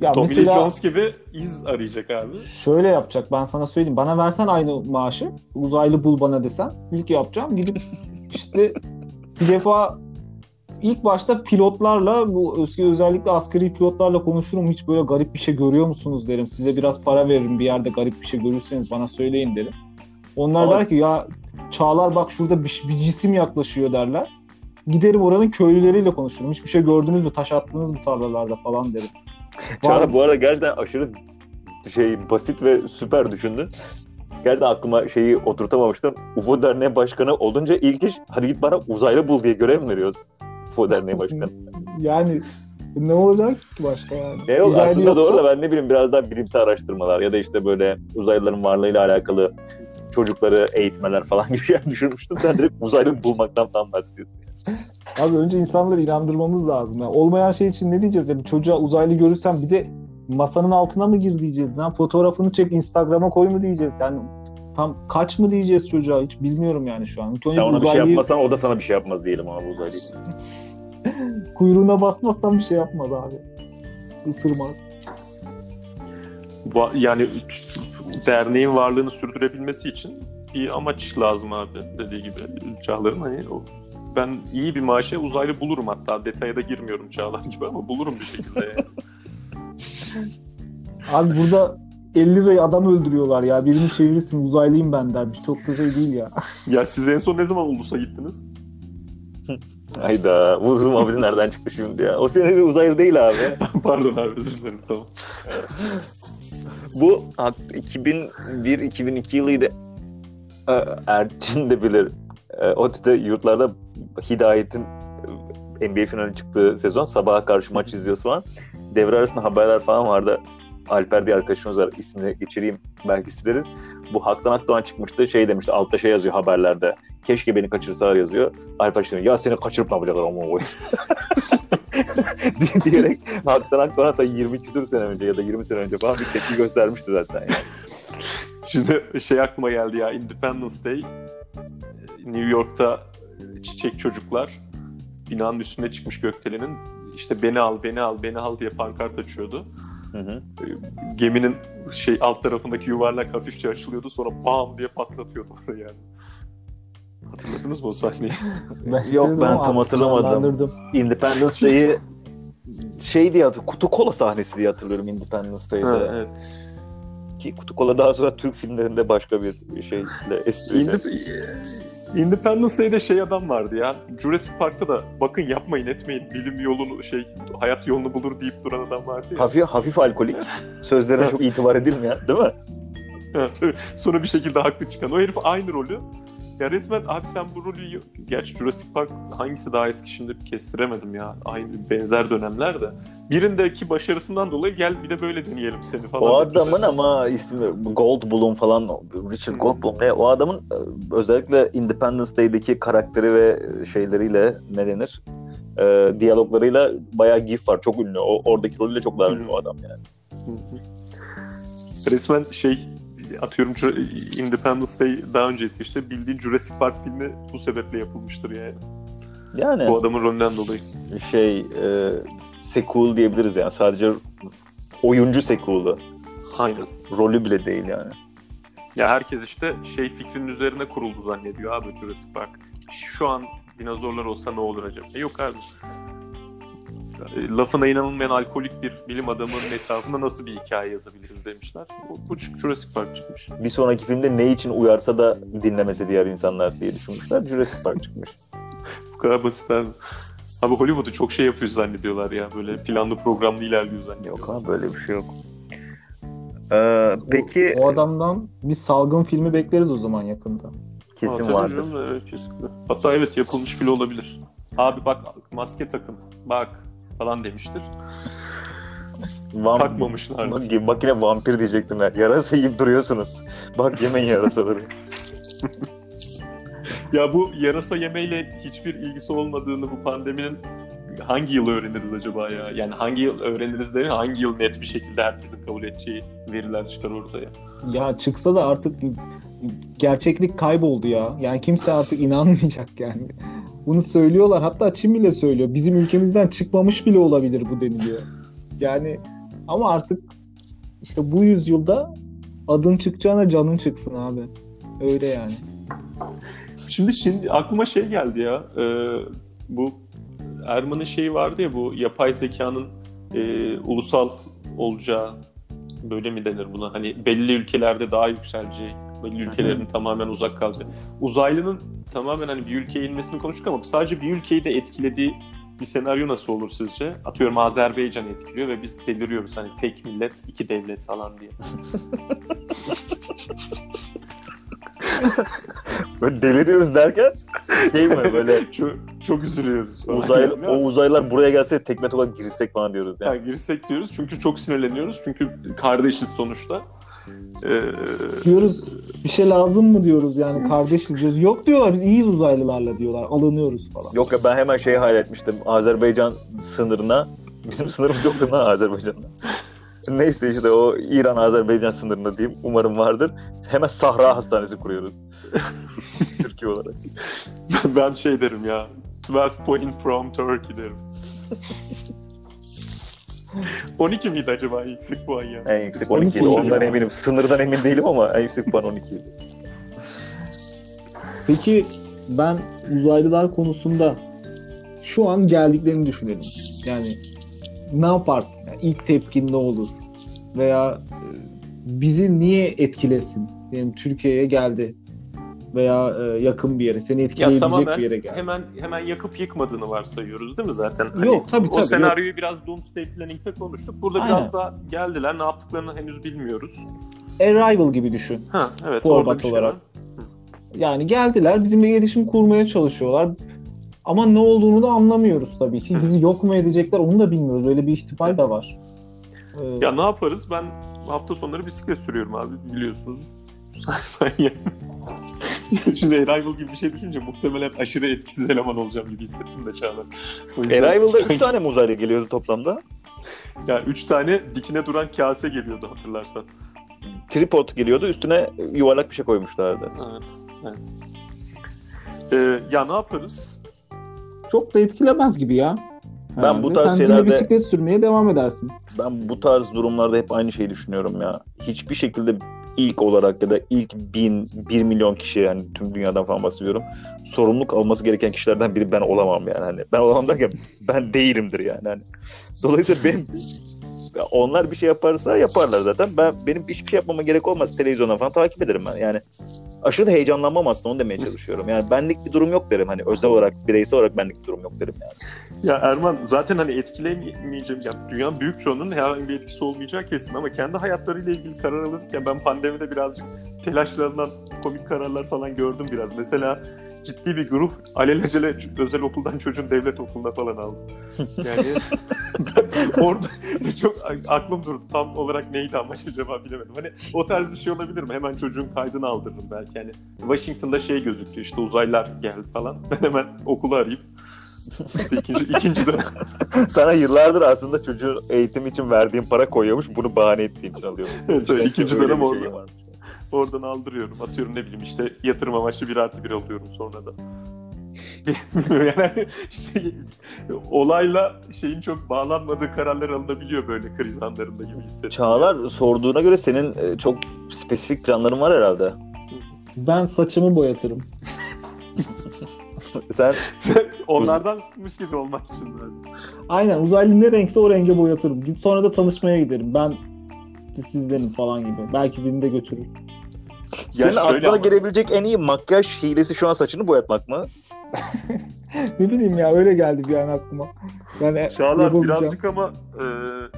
Ya Tommy Lee mesela Jones gibi iz arayacak abi. şöyle yapacak ben sana söyleyeyim. Bana versen aynı maaşı uzaylı bul bana desen ilk yapacağım gidip işte bir defa ilk başta pilotlarla bu özellikle askeri pilotlarla konuşurum. Hiç böyle garip bir şey görüyor musunuz derim. Size biraz para veririm bir yerde garip bir şey görürseniz bana söyleyin derim. Onlar Ama- der ki ya Çağlar bak şurada bir, bir cisim yaklaşıyor derler. Giderim oranın köylüleriyle konuşurum. Hiçbir şey gördünüz mü? Taş attınız mı tarlalarda falan derim. Çağla bu arada gerçekten aşırı şey basit ve süper düşündün. Gerçekten aklıma şeyi oturtamamıştım. UFO Derneği Başkanı olunca ilk iş hadi git bana uzaylı bul diye görev mi veriyoruz? UFO Derneği Başkanı. <laughs> Yani ne olacak ki başka yani? Ya yok Uzaylı aslında yoksa- doğru da ben ne bileyim biraz daha bilimsel araştırmalar ya da işte böyle uzaylıların varlığıyla alakalı çocukları eğitmeler falan <laughs> gibi şeyler düşünmüştüm. Sen direkt uzaylı bulmaktan falan bahsediyorsun. Abi önce insanları inandırmamız lazım. Yani olmayan şey için ne diyeceğiz? Yani çocuğa uzaylı görürsen bir de masanın altına mı gir diyeceğiz? Lan fotoğrafını çek Instagram'a koy mu diyeceğiz? Yani tam kaç mı diyeceğiz çocuğa? Hiç bilmiyorum yani şu an. Önce Sen ona bir şey yapmasan o da sana bir şey yapmaz diyelim bu uzaylı. <laughs> <laughs> kuyruğuna basmazsan bir şey yapmaz abi. Isırmaz. Va- yani derneğin varlığını sürdürebilmesi için bir amaç lazım abi dediği gibi Çağlar'ın hani o ben iyi bir maaşa uzaylı bulurum hatta detaya da girmiyorum Çağlar gibi ama bulurum bir şekilde yani. <laughs> Abi burada 50 Bey adam öldürüyorlar ya. Birini çevirirsin uzaylıyım ben dermiş. Çok da şey değil ya. ya siz en son ne zaman Ulus'a gittiniz? <laughs> Hayda. Bu uzun muhabbeti nereden çıktı şimdi ya? O senin bir uzaylı değil abi. <laughs> Pardon abi özür dilerim tamam. <laughs> Bu 2001-2002 yılıydı. Erçin de bilir. ODTÜ'de yurtlarda Hidayet'in e, NBA finali çıktığı sezon sabaha karşı maç izliyoruz falan. Devre arasında haberler falan vardı. Alper diye arkadaşımız var. İsmini geçireyim belki sileriz. Bu Haktan Akdoğan çıkmıştı. Şey demişti. Altta şey yazıyor haberlerde. Keşke beni kaçırsalar yazıyor. Alper şimdi ya seni kaçırıp ne yapacaklar ama o <laughs> diyerek Haktan Akdoğan hatta 20 küsur sene önce ya da 20 sene önce falan bir tepki göstermişti zaten. Yani. <laughs> Şimdi şey aklıma geldi ya Independence Day New York'ta çiçek çocuklar binanın üstüne çıkmış gökdelenin işte beni al beni al beni al diye pankart açıyordu. Hı hı. Geminin şey alt tarafındaki yuvarlak hafifçe açılıyordu sonra bam diye patlatıyordu orayı yani. Hatırladınız mı o sahneyi? <laughs> Yok, ben tam hatırlamadım. Independence Day'i şey diye hatırlıyorum. Kutu kola sahnesi diye hatırlıyorum Independence Day'de. Ha, evet. Ki Kutu kola daha sonra Türk filmlerinde başka bir şeyle espriyle. Indep- Independence Day'de şey adam vardı ya. Jurassic Park'ta da bakın yapmayın etmeyin bilim yolunu şey hayat yolunu bulur deyip duran adam vardı ya. Hafif, hafif alkolik. Sözlerine <laughs> çok itibar edilmeyen değil mi? Evet, Sonra bir şekilde haklı çıkan. O herif aynı rolü. Ya resmen abi sen bu rolü... Gerçi Jurassic Park hangisi daha eski şimdi kestiremedim ya. Aynı benzer dönemler de. Birindeki başarısından dolayı gel bir de böyle deneyelim seni falan. O adamın ama ismi Goldblum falan Richard. Goldblum ne? O adamın e, özellikle Independence Day'deki karakteri ve şeyleriyle ne denir? E, diyaloglarıyla bayağı gif var. Çok ünlü. O, oradaki rolüyle çok daha ünlü o adam yani. Resmen şey atıyorum Independence Day daha öncesi işte bildiğin Jurassic Park filmi bu sebeple yapılmıştır yani. Yani Bu adamın rolünden dolayı. şey e, sequel diyebiliriz yani. Sadece oyuncu sequel'ı. Aynen. Rolü bile değil yani. Ya herkes işte şey fikrinin üzerine kuruldu zannediyor abi Jurassic Park. Şu an dinozorlar olsa ne olur acaba? E yok abi. E, Lafına inanılmayan alkolik bir bilim adamının etrafında nasıl bir hikaye yazabiliriz demişler. Bu, bu Jurassic Park çıkmış. Bir sonraki filmde ne için uyarsa da dinlemese diğer insanlar diye düşünmüşler. Jurassic Park çıkmış. <laughs> Bu kadar basit abi. Abi Hollywood'u çok şey yapıyor zannediyorlar ya. Böyle planlı programlı ilerliyor zannediyorlar. Yok abi böyle bir şey yok. Ee, peki O adamdan bir salgın filmi bekleriz o zaman yakında. kesin Aa, tabii vardır. Evet, kesinlikle. Hatta evet yapılmış bile olabilir. Abi bak maske takın. Bak falan demiştir. Vam- Takmamışlar. Bak, yine vampir diyecektim ben. Yarasa yiyip duruyorsunuz. Bak yemeyin yarasaları. <laughs> Ya bu yarasa yemeyle hiçbir ilgisi olmadığını bu pandeminin hangi yıl öğreniriz acaba ya? Yani hangi yıl öğreniriz de hangi yıl net bir şekilde herkesin kabul edeceği veriler çıkar ortaya. Ya çıksa da artık gerçeklik kayboldu ya. Yani kimse artık inanmayacak yani. Bunu söylüyorlar. Hatta Çin bile söylüyor. Bizim ülkemizden çıkmamış bile olabilir bu deniliyor. Yani ama artık işte bu yüzyılda adın çıkacağına canın çıksın abi. Öyle yani. Şimdi şimdi aklıma şey geldi ya. e, bu Erman'ın şeyi vardı ya bu yapay zekanın e, ulusal olacağı böyle mi denir buna? Hani belli ülkelerde daha yükseleceği, belli ülkelerin tamamen uzak kalacağı. Uzaylının tamamen hani bir ülkeye inmesini konuştuk ama sadece bir ülkeyi de etkilediği bir senaryo nasıl olur sizce? Atıyorum Azerbaycan etkiliyor ve biz deliriyoruz hani tek millet, iki devlet falan diye. <laughs> Böyle deliriyoruz derken şey mi böyle çok, çok üzülüyoruz. Yani- o uzaylılar buraya gelse tekme tokat girsek falan diyoruz yani. Yani girsek diyoruz çünkü çok sinirleniyoruz. Çünkü kardeşiz sonuçta. Ee, Diyoruz bir şey lazım mı diyoruz yani kardeşiz diyoruz. Yok diyorlar biz iyiyiz uzaylılarla diyorlar. Alınıyoruz falan. Yok ya ben hemen şeyi hayal etmiştim. Azerbaycan sınırına bizim sınırımız yoktu lan Azerbaycan'da. <laughs> Neyse işte o İran-Azerbaycan sınırında diyeyim. Umarım vardır. Hemen Sahra Hastanesi kuruyoruz. <laughs> Türkiye olarak. ben şey derim ya. 12 point from Turkey derim. <laughs> 12 miydi acaba yüksek puan ya? En yüksek 12 12 idi. Ondan eminim. Sınırdan emin değilim ama en yüksek puan 12 idi. Peki ben uzaylılar konusunda şu an geldiklerini düşünelim. Yani ne yaparsın? Yani ilk tepkin ne olur? Veya e, bizi niye etkilesin? Yani Türkiye'ye geldi veya e, yakın bir yere, seni Ya etkileyebilecek tamamen bir yere geldi. hemen hemen yakıp yıkmadığını varsayıyoruz değil mi zaten? Yok, tabii, O tabii, senaryoyu biraz Doomsday Planning'de konuştuk. Burada Aynen. biraz daha geldiler. Ne yaptıklarını henüz bilmiyoruz. Arrival gibi düşün. Ha evet. Format şey olarak. Yani geldiler bizimle iletişim kurmaya çalışıyorlar. Ama ne olduğunu da anlamıyoruz tabii ki. Bizi yok mu edecekler onu da bilmiyoruz. Öyle bir ihtimal de var. Ee, Ya ne yaparız? Ben hafta sonları bisiklet sürüyorum abi biliyorsunuz. <laughs> <laughs> Şimdi Arrival gibi bir şey düşünce muhtemelen aşırı etkisiz eleman olacağım gibi hissettim de Çağlar. Yüzden- Arrival'da 3 tane mi uzaylı geliyordu toplamda? Ya üç tane dikine duran kase geliyordu hatırlarsan. Tripod geliyordu. Üstüne yuvarlak bir şey koymuşlardı. Evet. evet. Ee, ya ne yaparız? çok da etkilemez gibi ya. Ben bu Herhalde. tarz Sen şeylerde- bisiklet sürmeye devam edersin. Ben bu tarz durumlarda hep aynı şeyi düşünüyorum ya. Hiçbir şekilde ilk olarak ya da ilk bin, bir milyon kişi yani tüm dünyadan falan bahsediyorum. Sorumluluk alması gereken kişilerden biri ben olamam yani. Hani ben olamam derken <laughs> ben değilimdir yani. Hani. Dolayısıyla benim onlar bir şey yaparsa yaparlar zaten. Ben benim hiçbir şey yapmama gerek olmaz. Televizyondan falan takip ederim ben. Yani aşırı da heyecanlanmam aslında onu demeye çalışıyorum. Yani benlik bir durum yok derim. Hani özel olarak, bireysel olarak benlik bir durum yok derim yani. Ya Erman zaten hani etkilemeyeceğim. Ya dünyanın büyük çoğunun herhangi bir etkisi olmayacağı kesin ama kendi hayatlarıyla ilgili karar alırken ben pandemide birazcık telaşlarından komik kararlar falan gördüm biraz. Mesela ciddi bir grup alelacele özel okuldan çocuğun devlet okuluna falan aldı. <laughs> Yani <laughs> orada çok aklım durdu. Tam olarak neydi amaç acaba bilemedim. Hani o tarz bir şey olabilir mi? Hemen çocuğun kaydını aldırırım belki. Hani Washington'da şey gözüktü işte uzaylılar geldi falan. Ben hemen okulu arayıp işte ikinci, ikinci dönem <laughs> Sana yıllardır aslında çocuğun eğitim için verdiğin para koyuyormuş. Bunu bahane ettiğin için alıyormuş. Evet, ikinci Öyle dönem orada. şey varmış. oradan aldırıyorum. Atıyorum ne bileyim işte yatırım amaçlı bir artı bir alıyorum sonra da. <laughs> yani şey, olayla şeyin çok bağlanmadığı kararlar alınabiliyor böyle kriz anlarında gibi hissediyorum. Çağlar sorduğuna göre senin e, çok spesifik planların var herhalde. Ben saçımı boyatırım. <laughs> <laughs> Sen Sen Onlardanmış gibi olmak için ben. Aynen uzaylı ne renkse o renge boyatırım. Git- Sonra da tanışmaya giderim. Ben sizdenim falan gibi. Belki birini de götürür. senin şöyle aklına ama- gelebilecek en iyi makyaj hilesi şu an saçını boyatmak mı? <laughs> ne bileyim ya öyle geldi bir an aklıma. Yani Çağlar birazcık ama e,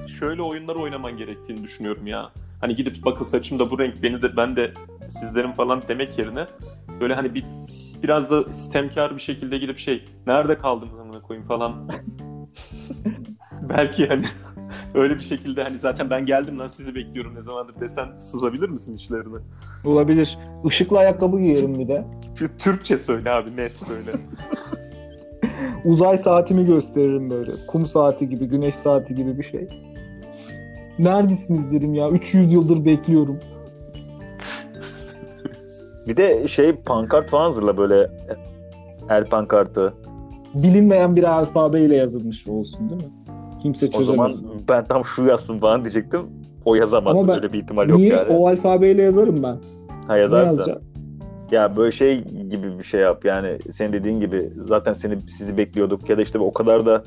şöyle oyunlar oynaman gerektiğini düşünüyorum ya. Hani gidip bakın saçım da bu renk beni de ben de sizlerin falan demek yerine böyle hani bir biraz da sistemkar bir şekilde gidip şey nerede kaldın amına koyayım falan. <laughs> Belki hani <laughs> öyle bir şekilde hani zaten ben geldim lan sizi bekliyorum ne zamandır desen sızabilir misin işlerine? Olabilir. Işıklı ayakkabı giyerim bir de. Türkçe söyle abi net böyle. <laughs> Uzay saatimi gösteririm böyle. Kum saati gibi, güneş saati gibi bir şey. Neredesiniz derim ya. 300 yıldır bekliyorum. Bir de şey pankart falan hazırla böyle el pankartı. Bilinmeyen bir alfabeyle yazılmış olsun değil mi? Kimse O zaman çözemez. ben tam şu yazsın falan diyecektim. O yazamaz. Ama ben- Öyle bir ihtimal yok Niye? yani. O alfabeyle yazarım ben. Ha yazarsın. Ya böyle şey gibi bir şey yap yani senin dediğin gibi zaten seni sizi bekliyorduk ya da işte o kadar da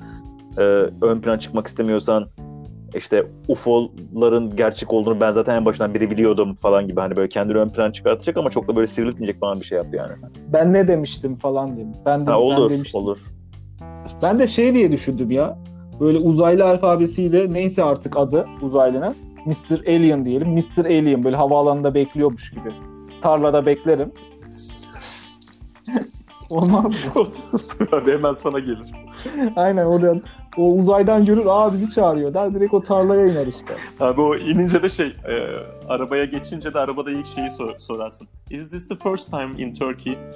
e, ön plan çıkmak istemiyorsan işte UFO'ların gerçek olduğunu ben zaten en başından beri biliyordum falan gibi hani böyle kendini ön plan çıkartacak ama çok da böyle sivriltmeyecek falan bir şey yap yani. Ben ne demiştim falan diyeyim. Ben de Ha ben olur demiştim. olur. Ben de şey diye düşündüm ya. Böyle uzaylı alfabesiyle neyse artık adı uzaylının. Mr. Alien diyelim. Mr. Alien böyle havaalanında bekliyormuş gibi. Tarlada beklerim. <laughs> Olmaz mı? <laughs> Hemen sana gelir. Aynen oradan o uzaydan görür aa bizi çağırıyor der direkt o tarlaya iner işte. Abi o inince de şey, e, arabaya geçince de arabada ilk şeyi sor- sorarsın. Is this the first time in Turkey? <laughs>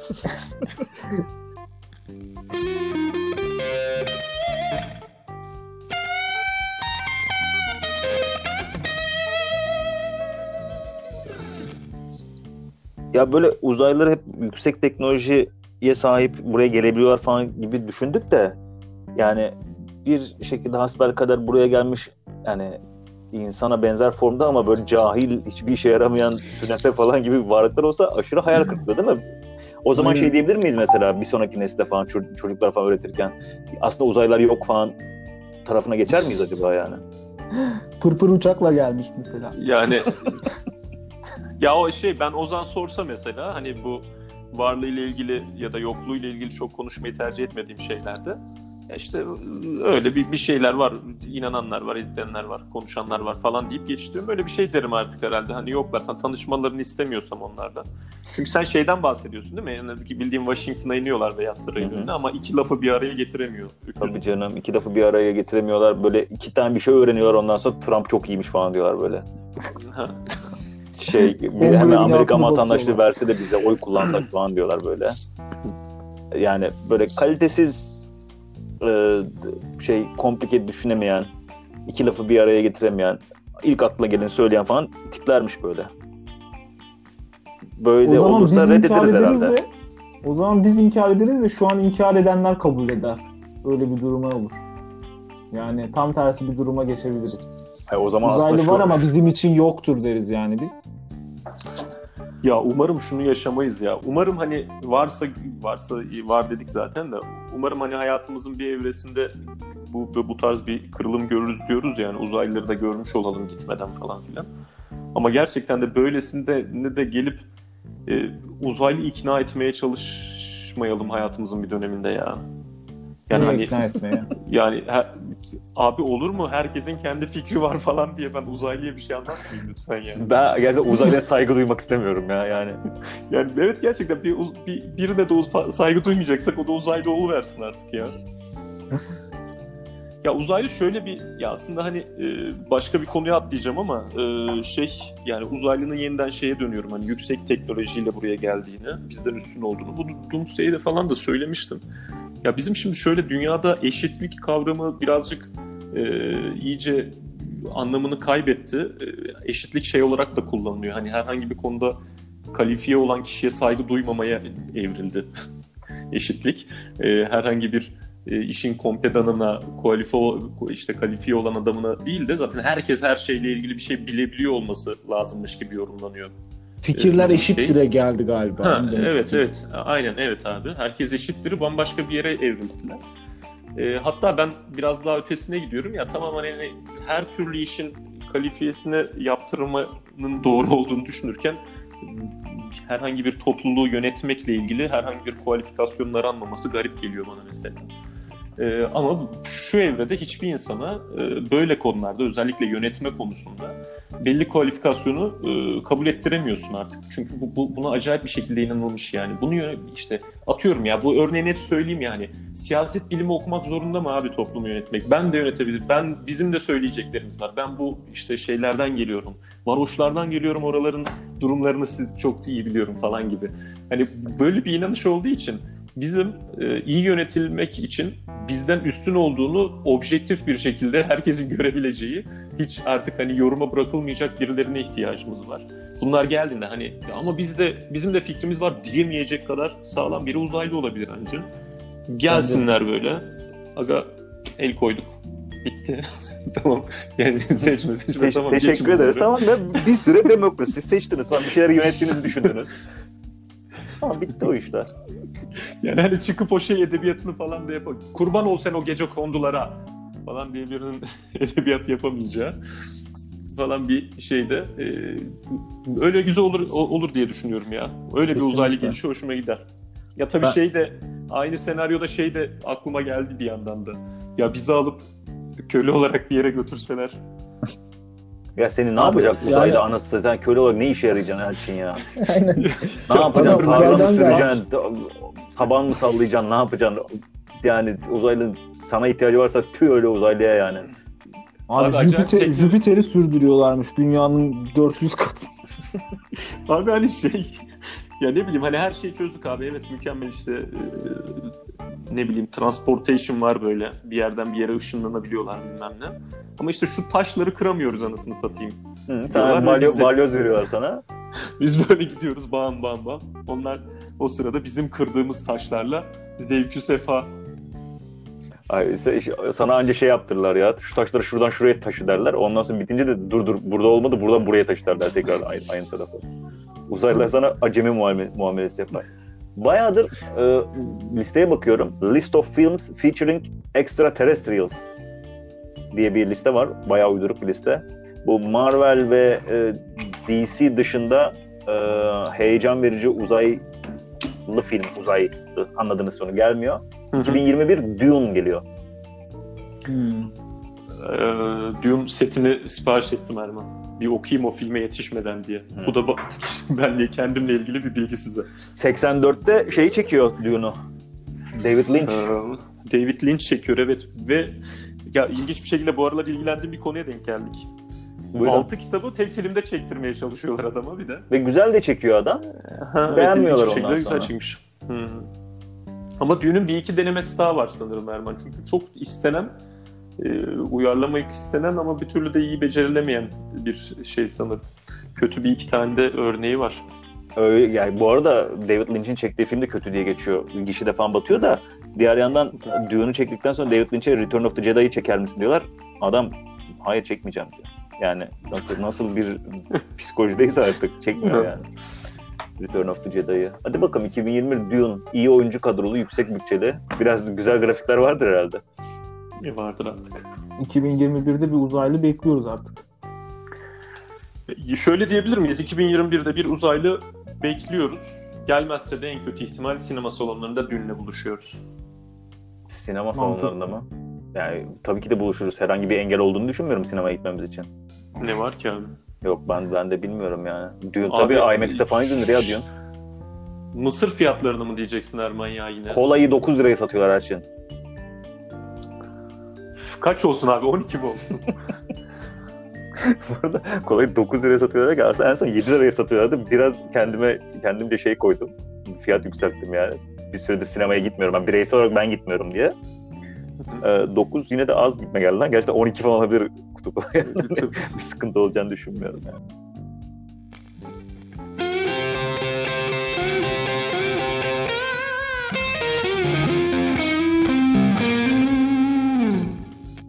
Ya böyle uzaylılar hep yüksek teknolojiye sahip buraya gelebiliyorlar falan gibi düşündük de yani bir şekilde hasbelkader buraya gelmiş yani insana benzer formda ama böyle cahil, hiçbir işe yaramayan sünepe falan gibi varlıklar olsa aşırı hayal kırıklığı değil mi? O zaman Aynen. şey diyebilir miyiz mesela bir sonraki nesle falan ço- çocuklar falan öğretirken aslında uzaylılar yok falan tarafına geçer miyiz acaba yani? Pırpır uçakla gelmiş mesela. Yani <laughs> ya o şey ben Ozan sorsa mesela hani bu varlığıyla ilgili ya da yokluğuyla ilgili çok konuşmayı tercih etmediğim şeylerde işte öyle bir, bir şeyler var, inananlar var, edilenler var, konuşanlar var falan deyip geçtiğim böyle bir şey derim artık herhalde. Hani yoklar, sen tanışmalarını istemiyorsam onlardan. Çünkü sen şeyden bahsediyorsun değil mi? Yani ki bildiğin Washington'a iniyorlar Beyaz Saray'ın önüne ama iki lafı bir araya getiremiyor. Tabii canım iki lafı bir araya getiremiyorlar. Böyle iki tane bir şey öğreniyorlar ondan sonra Trump çok iyiymiş falan diyorlar böyle. Şey <laughs> bir hemen Amerikan altına vatandaşlığı verse de bize oy kullansak falan diyorlar böyle. Yani böyle kalitesiz e, şey komplike düşünemeyen, iki lafı bir araya getiremeyen, ilk aklına geleni söyleyen falan tiplermiş böyle. Böyle o zaman olursa reddederiz ederiz herhalde. de o zaman biz inkar ederiz de şu an inkar edenler kabul eder. Öyle bir duruma olur. Yani tam tersi bir duruma geçebiliriz. Hayır, o zaman Uzaylı aslında şu, var ama bizim için yoktur deriz yani biz. Ya umarım şunu yaşamayız ya. Umarım hani varsa varsa var dedik zaten de umarım hani hayatımızın bir evresinde bu bu tarz bir kırılım görürüz diyoruz yani uzaylıları da görmüş olalım gitmeden falan filan. Ama gerçekten de böylesinde ne de gelip e, uzaylı ikna etmeye çalışmayalım hayatımızın bir döneminde ya. Yani hani ikna etmeye. <laughs> yani he- abi olur mu herkesin kendi fikri var falan diye ben uzaylıya bir şey anlatmayayım lütfen yani. ben gerçekten uzaylıya saygı duymak istemiyorum ya yani. <laughs> Yani evet gerçekten bir, bir birine de uz- saygı duymayacaksak o da uzaylı versin artık ya. <laughs> ya uzaylı şöyle bir ya aslında hani e, başka bir konuya atlayacağım ama e, şey yani uzaylının yeniden şeye dönüyorum hani yüksek teknolojiyle buraya geldiğini bizden üstün olduğunu bu Doomsday'de falan da söylemiştim. Ya bizim şimdi şöyle dünyada eşitlik kavramı birazcık e, iyice anlamını kaybetti. E, eşitlik şey olarak da kullanılıyor. Hani herhangi bir konuda kalifiye olan kişiye saygı duymamaya evrildi <laughs> eşitlik. E, herhangi bir e, işin kompedanına, kualifiye, işte kalifiye olan adamına değil de zaten herkes her şeyle ilgili bir şey bilebiliyor olması lazımmış gibi yorumlanıyor. Fikirler Ee, eşittir'e geldi galiba. Ha, evet istedim. evet aynen evet abi. Herkes eşittir bambaşka bir yere evrildiler. E, hatta ben biraz daha ötesine gidiyorum ya tamam hani her türlü işin kalifiyesine yaptırmanın doğru olduğunu düşünürken herhangi bir topluluğu yönetmekle ilgili herhangi bir kualifikasyonun aranmaması garip geliyor bana mesela. Ee, ama şu evrede hiçbir insana e, böyle konularda özellikle yönetme konusunda belli kualifikasyonu e, kabul ettiremiyorsun artık. Çünkü bu, bu, buna acayip bir şekilde inanılmış yani. Bunu işte atıyorum ya bu örneği net söyleyeyim yani. Siyaset bilimi okumak zorunda mı abi toplumu yönetmek? Ben de yönetebilir. Ben bizim de söyleyeceklerimiz var. Ben bu işte şeylerden geliyorum. Varoşlardan geliyorum. Oraların durumlarını siz çok iyi biliyorum falan gibi. Hani böyle bir inanış olduğu için bizim e, iyi yönetilmek için bizden üstün olduğunu objektif bir şekilde herkesin <laughs> görebileceği hiç artık hani yoruma bırakılmayacak birilerine ihtiyacımız var. Bunlar geldiğinde hani "Ya ama bizde bizim de fikrimiz var diyemeyecek kadar sağlam biri uzaylı olabilir anca. Gelsinler böyle. Aga el koyduk. Bitti. <laughs> tamam. Yani <laughs> seçme seçme Te- tamam. teşekkür ederiz. bunları. Tamam da bir süre demokrasi seçtiniz falan bir şeyleri yönettiğinizi düşündünüz. Tamam bitti o işler. <laughs> Yani hani çıkıp o şey edebiyatını falan da yapalım. Kurban ol sen o gece kondulara falan diye birinin <laughs> edebiyat yapamayacağı falan bir şeyde e, öyle güzel olur olur diye düşünüyorum ya. Öyle bir Kesinlikle. uzaylı gelişi hoşuma gider. Ya tabii Ben- şey de aynı senaryoda şey de aklıma geldi bir yandan da. Ya bizi alıp köle olarak bir yere götürseler. Ya seni ne Abi, yapacak yani- uzaylı anası? Sen köle olarak ne işe yarayacaksın Elçin ya? <laughs> Aynen. Ne yapacaksın? Adam Tarla mı uzaydan süreceksin? Taban mı sallayacaksın? Ne yapacaksın? Yani uzaylının sana ihtiyacı varsa tüy öyle uzaylıya yani. Abi, Abi Jüpiter, teknoloji- Jüpiter'i sürdürüyorlarmış dünyanın 400 katı. <laughs> Abi hani şey ya ne bileyim hani her şeyi çözdük abi evet mükemmel işte e, ne bileyim transportation var böyle bir yerden bir yere ışınlanabiliyorlar bilmem ne. Ama işte şu taşları kıramıyoruz anasını satayım. Hı, sana balyo, bize- balyoz veriyorlar sana. <laughs> Biz böyle gidiyoruz bam bam bam. Onlar o sırada bizim kırdığımız taşlarla zevkü sefa. Ay, sana anca şey yaptırırlar ya. Şu taşları şuradan şuraya taşı derler. Ondan sonra bitince de dur dur burada olmadı buradan buraya taşı derler tekrar aynı, aynı tarafa. Uzaylılar sana acemi muamele, muamelesi yapar. Bayağıdır e, listeye bakıyorum. List of films featuring extraterrestrials diye bir liste var. Bayağı uyduruk bir liste. Bu Marvel ve e, DC dışında e, heyecan verici uzaylı film, uzaylı anladığınız sonu gelmiyor. 2021 Dune geliyor. Hmm. Ee, Dune setini sipariş ettim Erman. Bir okuyayım o filme yetişmeden diye. Hı. Bu da <laughs> benle kendimle ilgili bir bilgi size. 84'te şeyi çekiyor Dune'u. David Lynch. Ee, David Lynch çekiyor evet ve ya ilginç bir şekilde bu aralar ilgilendiğim bir konuya denk geldik. Buyurun. Altı kitabı tek filmde çektirmeye çalışıyorlar adama bir de. Ve güzel de çekiyor adam. Ha, evet, Beğenmiyorlar bir ondan sonra. Güzel çekmiş. Hı. Ama Düğün'ün bir iki denemesi daha var sanırım Erman. Çünkü çok istenen, e, uyarlamak istenen ama bir türlü de iyi becerilemeyen bir şey sanırım. Kötü bir iki tane de örneği var. Öyle, yani bu arada David Lynch'in çektiği film de kötü diye geçiyor. Gişide falan batıyor da diğer yandan Dune'u çektikten sonra David Lynch'e Return of the Jedi'yi çeker misin diyorlar. Adam hayır çekmeyeceğim diyor. Yani nasıl nasıl bir <laughs> psikolojideyse artık çekmiyor yani. Return of the Jedi'yi. Hadi bakalım 2021 Dune iyi oyuncu kadrolu, yüksek bütçeli. Biraz güzel grafikler vardır herhalde. Ne vardır artık. 2021'de bir uzaylı bekliyoruz artık. Şöyle diyebilir miyiz? 2021'de bir uzaylı bekliyoruz. Gelmezse de en kötü ihtimal sinema salonlarında Düğün'le buluşuyoruz. Sinema Mantıklı. salonlarında mı? Yani tabii ki de buluşuruz. Herhangi bir engel olduğunu düşünmüyorum sinemaya gitmemiz için. Ne var ki abi? Yok ben ben de bilmiyorum yani. Abi, tabii IMAX'te falan izlenir ya. Mısır fiyatlarını mı diyeceksin Erman ya yine? Kolayı 9 liraya satıyorlar her şeyin. Kaç olsun abi? 12 mi olsun? <laughs> Bu arada kolayı 9 liraya satıyorlar ki aslında en son 7 liraya satıyorlardı. Biraz kendime kendimce şey koydum. Fiyat yükselttim yani. Bir süredir sinemaya gitmiyorum. Ben bireysel olarak ben gitmiyorum diye. Ee, 9 yine de az gitme geldi lan. Gerçekten 12 falan olabilir kutup. <laughs> bir sıkıntı olacağını düşünmüyorum yani.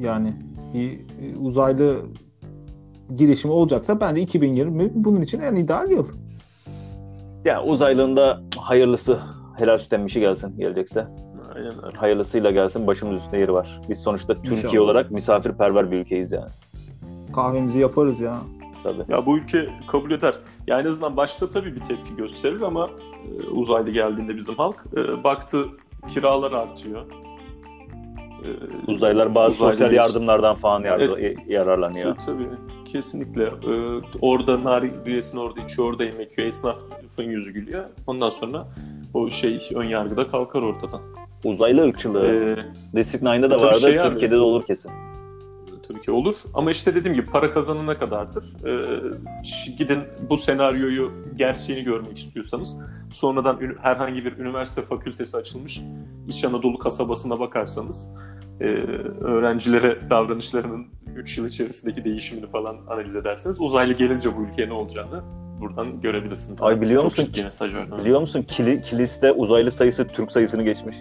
Yani bir e, uzaylı girişimi olacaksa bence 2020 bunun için en ideal yıl. Yani uzaylığında hayırlısı helal süt emmişi gelsin gelecekse. Aynen öyle. Hayırlısıyla gelsin başımız üstünde yeri var. Biz sonuçta Türkiye İnşallah. olarak misafirperver bir ülkeyiz yani. Kahvemizi yaparız ya. Tabii. Ya bu ülke kabul eder. Yani en azından başta tabii bir tepki gösterir ama e, uzaylı geldiğinde bizim halk e, baktı kiralar artıyor. E, Uzaylılar bazı uzaylı sosyal yardımlardan falan yardı- yararlanıyor. Tabii, tabii. Kesinlikle. Ee, orada nargilesini orada içiyor, orada yemek yiyor. Esnafın yüzü gülüyor. Ondan sonra o şey ön yargıda kalkar ortadan. Uzaylı ırkçılığı. Ee, District 9'da da vardı, şey abi. Türkiye'de de olur kesin. Tabii ki olur. Ama işte dediğim gibi para kazanana kadardır. Ee, gidin bu senaryoyu gerçeğini görmek istiyorsanız sonradan herhangi bir üniversite fakültesi açılmış İç Anadolu kasabasına bakarsanız e, öğrencilere davranışlarının 3 yıl içerisindeki değişimini falan analiz ederseniz uzaylı gelince bu ülkeye ne olacağını buradan görebilirsiniz. Ay biliyor Çok musun? mesaj. Biliyor musun Kili, Kilis'te uzaylı sayısı Türk sayısını geçmiş.